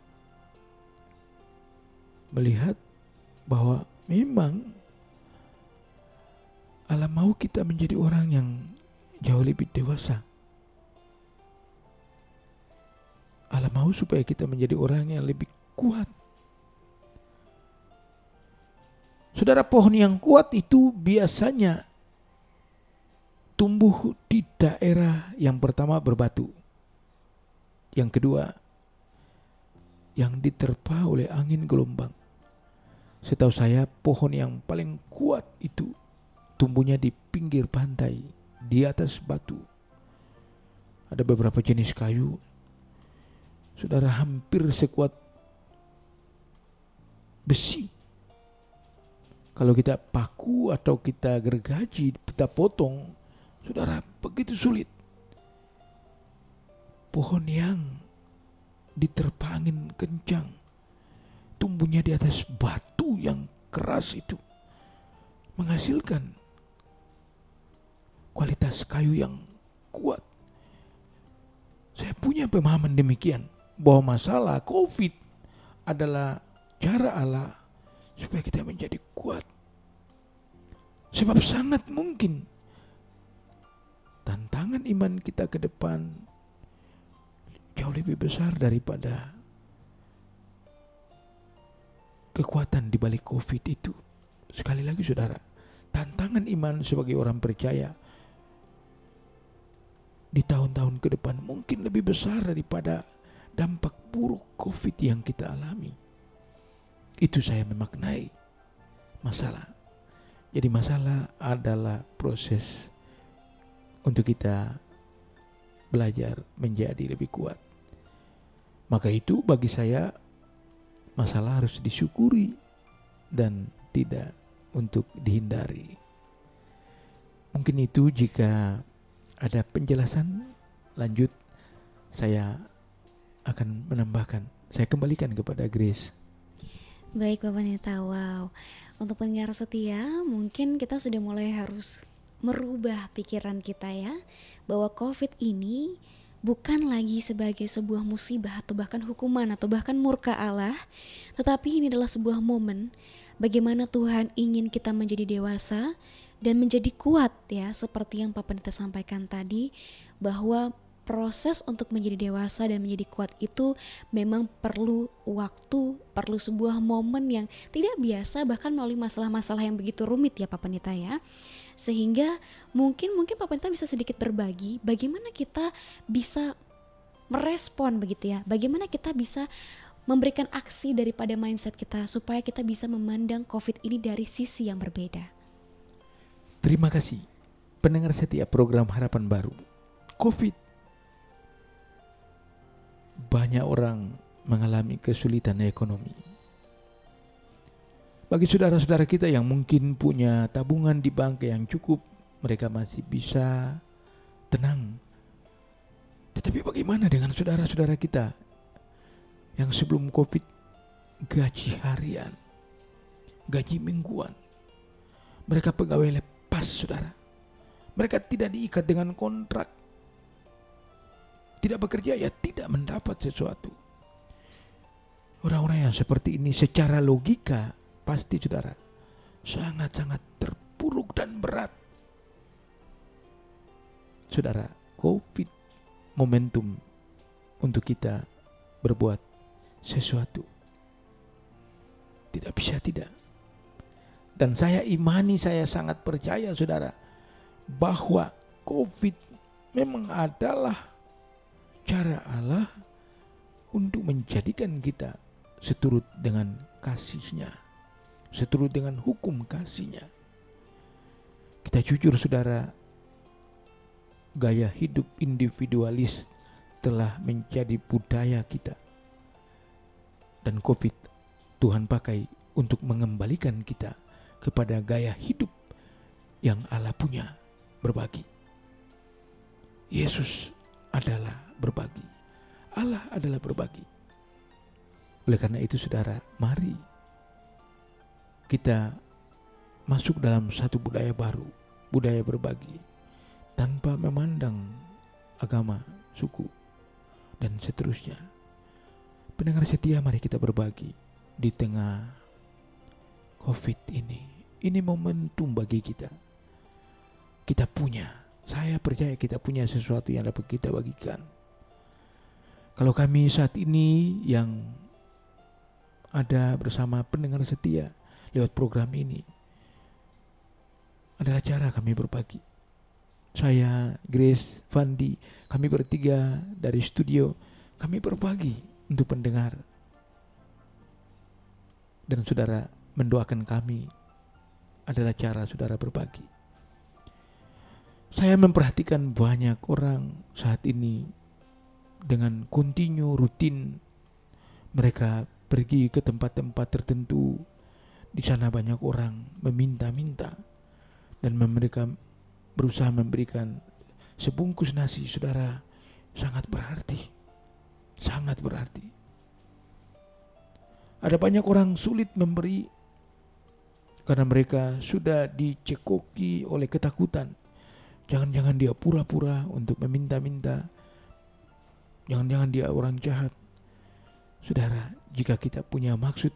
B: melihat bahwa memang Allah mau kita menjadi orang yang jauh lebih dewasa. Allah mau supaya kita menjadi orang yang lebih kuat Saudara pohon yang kuat itu biasanya tumbuh di daerah yang pertama berbatu. Yang kedua yang diterpa oleh angin gelombang. Setahu saya pohon yang paling kuat itu tumbuhnya di pinggir pantai, di atas batu. Ada beberapa jenis kayu. Saudara hampir sekuat besi. Kalau kita paku atau kita gergaji, kita potong, saudara begitu sulit. Pohon yang diterpa angin kencang, tumbuhnya di atas batu yang keras itu, menghasilkan kualitas kayu yang kuat. Saya punya pemahaman demikian bahwa masalah COVID adalah cara Allah supaya kita menjadi kuat. Sebab sangat mungkin tantangan iman kita ke depan jauh lebih besar daripada kekuatan di balik COVID itu. Sekali lagi saudara, tantangan iman sebagai orang percaya di tahun-tahun ke depan mungkin lebih besar daripada dampak buruk COVID yang kita alami. Itu saya memaknai masalah. Jadi masalah adalah proses untuk kita belajar menjadi lebih kuat. Maka itu bagi saya masalah harus disyukuri dan tidak untuk dihindari. Mungkin itu jika ada penjelasan lanjut saya akan menambahkan. Saya kembalikan kepada Grace.
A: Baik Bapak Neta, wow. Untuk pendengar setia, mungkin kita sudah mulai harus merubah pikiran kita ya, bahwa COVID ini bukan lagi sebagai sebuah musibah atau bahkan hukuman atau bahkan murka Allah, tetapi ini adalah sebuah momen bagaimana Tuhan ingin kita menjadi dewasa dan menjadi kuat ya seperti yang Pak Pendeta sampaikan tadi bahwa proses untuk menjadi dewasa dan menjadi kuat itu memang perlu waktu, perlu sebuah momen yang tidak biasa bahkan melalui masalah-masalah yang begitu rumit ya Pak Pendeta ya. Sehingga mungkin mungkin Pak Pendeta bisa sedikit berbagi bagaimana kita bisa merespon begitu ya. Bagaimana kita bisa memberikan aksi daripada mindset kita supaya kita bisa memandang COVID ini dari sisi yang berbeda.
B: Terima kasih pendengar setiap program Harapan Baru. COVID banyak orang mengalami kesulitan ekonomi. Bagi saudara-saudara kita yang mungkin punya tabungan di bank yang cukup, mereka masih bisa tenang. Tetapi bagaimana dengan saudara-saudara kita yang sebelum Covid gaji harian, gaji mingguan, mereka pegawai lepas, saudara. Mereka tidak diikat dengan kontrak, tidak bekerja ya tidak mendapat sesuatu. Orang-orang yang seperti ini secara logika pasti saudara sangat-sangat terpuruk dan berat. Saudara, COVID momentum untuk kita berbuat sesuatu. Tidak bisa tidak. Dan saya imani, saya sangat percaya saudara, bahwa COVID memang adalah cara Allah untuk menjadikan kita seturut dengan kasihnya, seturut dengan hukum kasihnya. Kita jujur saudara, gaya hidup individualis telah menjadi budaya kita. Dan COVID Tuhan pakai untuk mengembalikan kita kepada gaya hidup yang Allah punya berbagi. Yesus adalah berbagi. Allah adalah berbagi. Oleh karena itu saudara, mari kita masuk dalam satu budaya baru, budaya berbagi tanpa memandang agama, suku, dan seterusnya. Pendengar setia, mari kita berbagi di tengah COVID ini. Ini momentum bagi kita. Kita punya saya percaya kita punya sesuatu yang dapat kita bagikan. Kalau kami saat ini yang ada bersama pendengar setia, lewat program ini adalah cara kami berbagi. Saya, Grace, Fandi, kami bertiga dari studio, kami berbagi untuk pendengar. Dan saudara mendoakan kami adalah cara saudara berbagi. Saya memperhatikan banyak orang saat ini dengan kontinu rutin mereka pergi ke tempat-tempat tertentu. Di sana banyak orang meminta-minta dan mereka berusaha memberikan sebungkus nasi saudara sangat berarti. Sangat berarti. Ada banyak orang sulit memberi karena mereka sudah dicekoki oleh ketakutan. Jangan-jangan dia pura-pura untuk meminta-minta. Jangan-jangan dia orang jahat. Saudara, jika kita punya maksud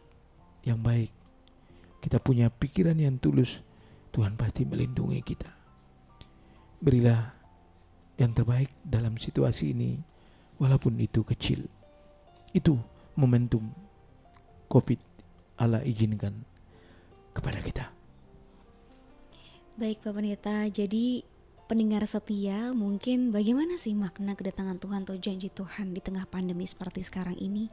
B: yang baik, kita punya pikiran yang tulus, Tuhan pasti melindungi kita. Berilah yang terbaik dalam situasi ini, walaupun itu kecil. Itu momentum COVID Allah izinkan kepada kita.
A: Baik Pak Pendeta, jadi pendengar setia mungkin bagaimana sih makna kedatangan Tuhan atau janji Tuhan di tengah pandemi seperti sekarang ini?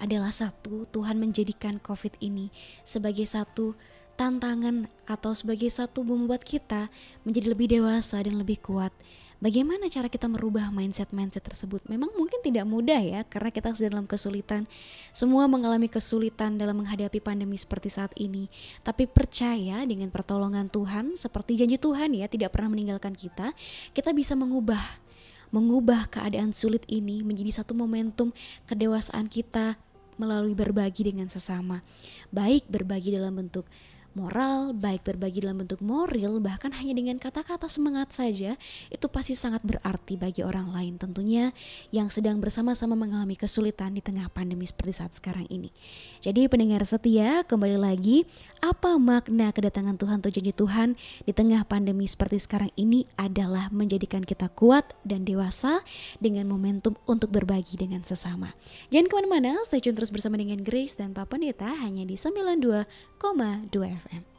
A: Adalah satu Tuhan menjadikan COVID ini sebagai satu tantangan atau sebagai satu membuat kita menjadi lebih dewasa dan lebih kuat Bagaimana cara kita merubah mindset-mindset tersebut? Memang mungkin tidak mudah ya, karena kita sedang dalam kesulitan. Semua mengalami kesulitan dalam menghadapi pandemi seperti saat ini. Tapi percaya dengan pertolongan Tuhan, seperti janji Tuhan ya, tidak pernah meninggalkan kita, kita bisa mengubah mengubah keadaan sulit ini menjadi satu momentum kedewasaan kita melalui berbagi dengan sesama. Baik berbagi dalam bentuk moral, baik berbagi dalam bentuk moral, bahkan hanya dengan kata-kata semangat saja, itu pasti sangat berarti bagi orang lain tentunya yang sedang bersama-sama mengalami kesulitan di tengah pandemi seperti saat sekarang ini. Jadi pendengar setia, kembali lagi, apa makna kedatangan Tuhan atau janji Tuhan di tengah pandemi seperti sekarang ini adalah menjadikan kita kuat dan dewasa dengan momentum untuk berbagi dengan sesama. Jangan ke mana-mana, stay tune terus bersama dengan Grace dan Papa Neta hanya di 92,2 FM.
D: Dari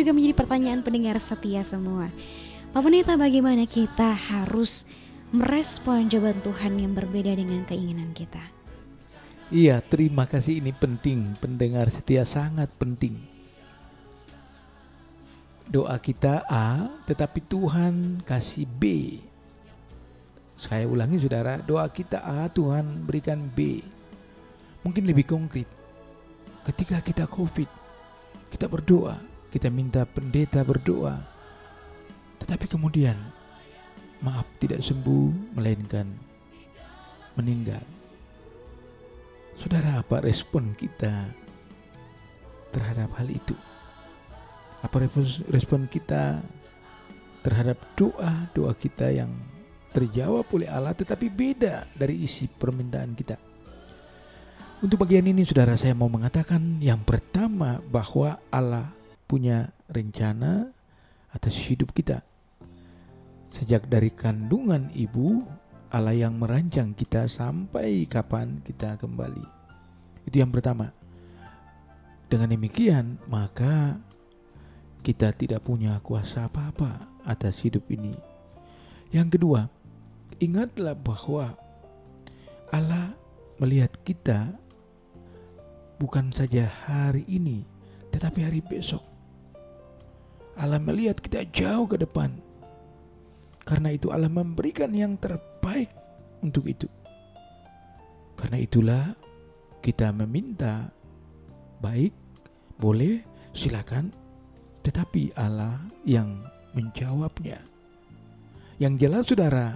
A: juga menjadi pertanyaan pendengar setia semua. Pak Pendeta bagaimana kita harus merespon jawaban Tuhan yang berbeda dengan keinginan kita?
B: Iya, terima kasih ini penting, pendengar setia sangat penting. doa kita A, tetapi Tuhan kasih B. Saya ulangi saudara, doa kita A, Tuhan berikan B. Mungkin lebih konkret. Ketika kita COVID, kita berdoa, kita minta pendeta berdoa. Tetapi kemudian, maaf tidak sembuh, melainkan meninggal. Saudara, apa respon kita terhadap hal itu? Apa respon- kita terhadap doa-doa kita yang terjawab oleh Allah tetapi beda dari isi permintaan kita? Untuk bagian ini saudara saya mau mengatakan yang pertama bahwa Allah punya rencana atas hidup kita. Sejak dari kandungan ibu, Allah yang merancang kita sampai kapan kita kembali. Itu yang pertama. Dengan demikian, maka kita tidak punya kuasa apa-apa atas hidup ini. Yang kedua, ingatlah bahwa Allah melihat kita bukan saja hari ini, tetapi hari besok. Allah melihat kita jauh ke depan. Karena itu Allah memberikan yang terbaik untuk itu. Karena itulah kita meminta baik, boleh, silakan, tetapi Allah yang menjawabnya. Yang jelas saudara,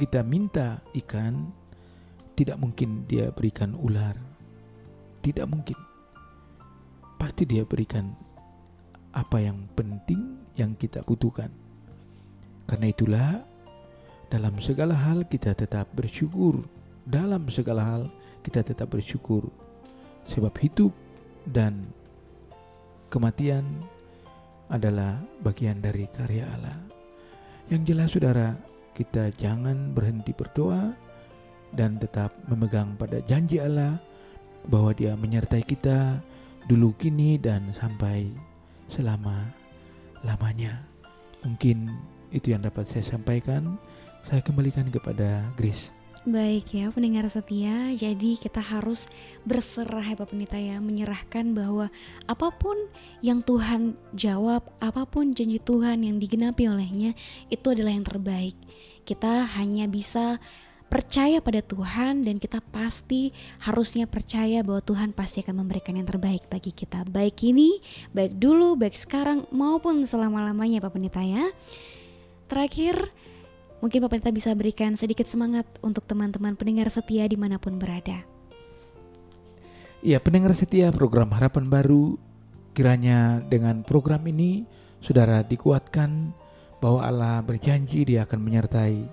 B: kita minta ikan, tidak mungkin dia berikan ular. Tidak mungkin. Pasti dia berikan apa yang penting yang kita butuhkan. Karena itulah dalam segala hal kita tetap bersyukur. Dalam segala hal kita tetap bersyukur. Sebab hidup dan kematian adalah bagian dari karya Allah. Yang jelas saudara, kita jangan berhenti berdoa dan tetap memegang pada janji Allah bahwa dia menyertai kita dulu kini dan sampai selama lamanya. Mungkin itu yang dapat saya sampaikan. Saya kembalikan kepada Grace.
A: Baik ya pendengar setia, jadi kita harus berserah ya Pak ya, menyerahkan bahwa apa pun yang Tuhan jawab, apa pun janji Tuhan yang digenapi olehnya, itu adalah yang terbaik. Kita hanya bisa percaya pada Tuhan dan kita pasti harusnya percaya bahwa Tuhan pasti akan memberikan yang terbaik bagi kita. Baik ini, baik dulu, baik sekarang maupun selama-lamanya Pak Pendeta ya. Terakhir, Mungkin Pak Pendeta bisa berikan sedikit semangat untuk teman-teman pendengar setia di mana pun berada.
B: Ya pendengar setia program Harapan Baru Kiranya dengan program ini Saudara dikuatkan bahwa Allah berjanji dia akan menyertai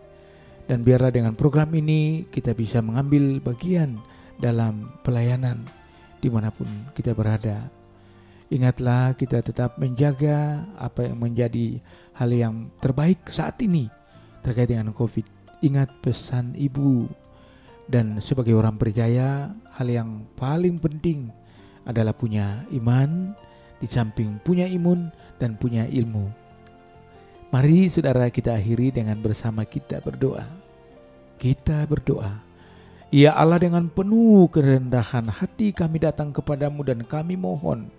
B: Dan biarlah dengan program ini kita bisa mengambil bagian dalam pelayanan di mana pun kita berada Ingatlah kita tetap menjaga apa yang menjadi hal yang terbaik saat ini terkait dengan COVID. Ingat pesan ibu dan sebagai orang percaya hal yang paling penting adalah punya iman di samping punya imun dan punya ilmu. Mari saudara kita akhiri dengan bersama kita berdoa. Kita berdoa. Ya Allah dengan penuh kerendahan hati kami datang kepadamu dan kami mohon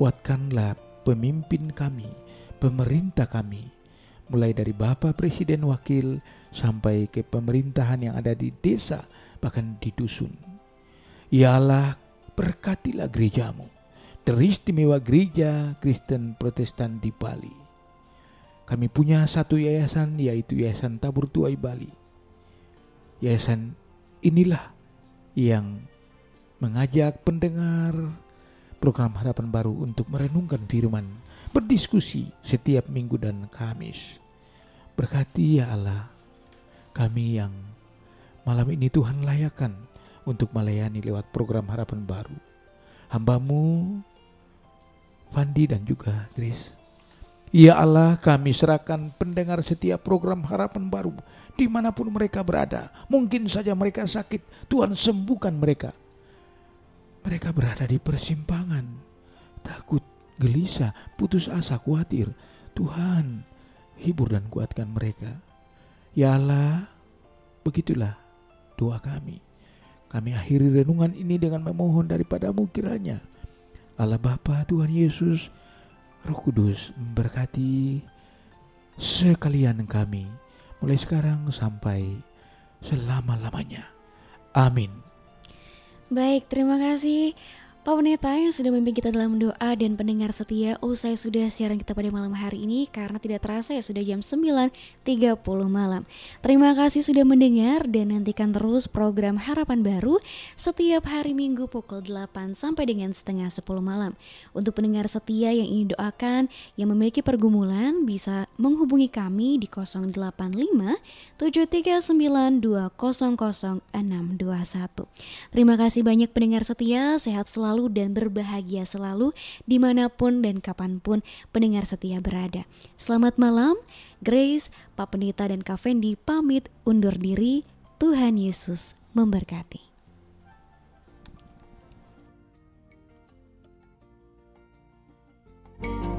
B: kuatkanlah pemimpin kami, pemerintah kami, mulai dari Bapak Presiden Wakil sampai ke pemerintahan yang ada di desa bahkan di dusun. Ya Allah, berkatilah gerejamu, teristimewa gereja Kristen Protestan di Bali. Kami punya satu yayasan yaitu Yayasan Tabur Tuai Bali. Yayasan inilah yang mengajak pendengar program Harapan Baru untuk merenungkan firman berdiskusi setiap minggu dan Kamis. Berkati ya Allah, kami yang malam ini Tuhan layakan untuk melayani lewat program Harapan Baru. Hambamu, Fandi dan juga Grace. Ya Allah kami serahkan pendengar setiap program harapan baru di mana pun mereka berada. Mungkin saja mereka sakit, Tuhan sembuhkan mereka. Mereka berada di persimpangan, takut, gelisah, putus asa, khawatir. Tuhan, hibur dan kuatkan mereka. Ya Allah, begitulah doa kami. Kami akhiri renungan ini dengan memohon daripadamu kiranya. Allah Bapa Tuhan Yesus, Roh Kudus memberkati sekalian kami mulai sekarang sampai selama-lamanya. Amin.
A: Baik, terima kasih Pak Pendeta yang sudah memimpin kita dalam doa dan pendengar setia usai sudah siaran kita pada malam hari ini karena tidak terasa ya sudah jam 9.30 malam. Terima kasih sudah mendengar dan nantikan terus program Harapan Baru setiap hari Minggu pukul 8 sampai dengan setengah 10 malam. Untuk pendengar setia yang ingin doakan yang memiliki pergumulan bisa menghubungi kami di 085 739 200 621. Terima kasih banyak pendengar setia, sehat selalu selalu dan berbahagia selalu di mana pun dan kapan pun pendengar setia berada. Selamat malam, Grace, Pak Pendeta dan Kak Fendi pamit undur diri. Tuhan Yesus memberkati.
G: Apa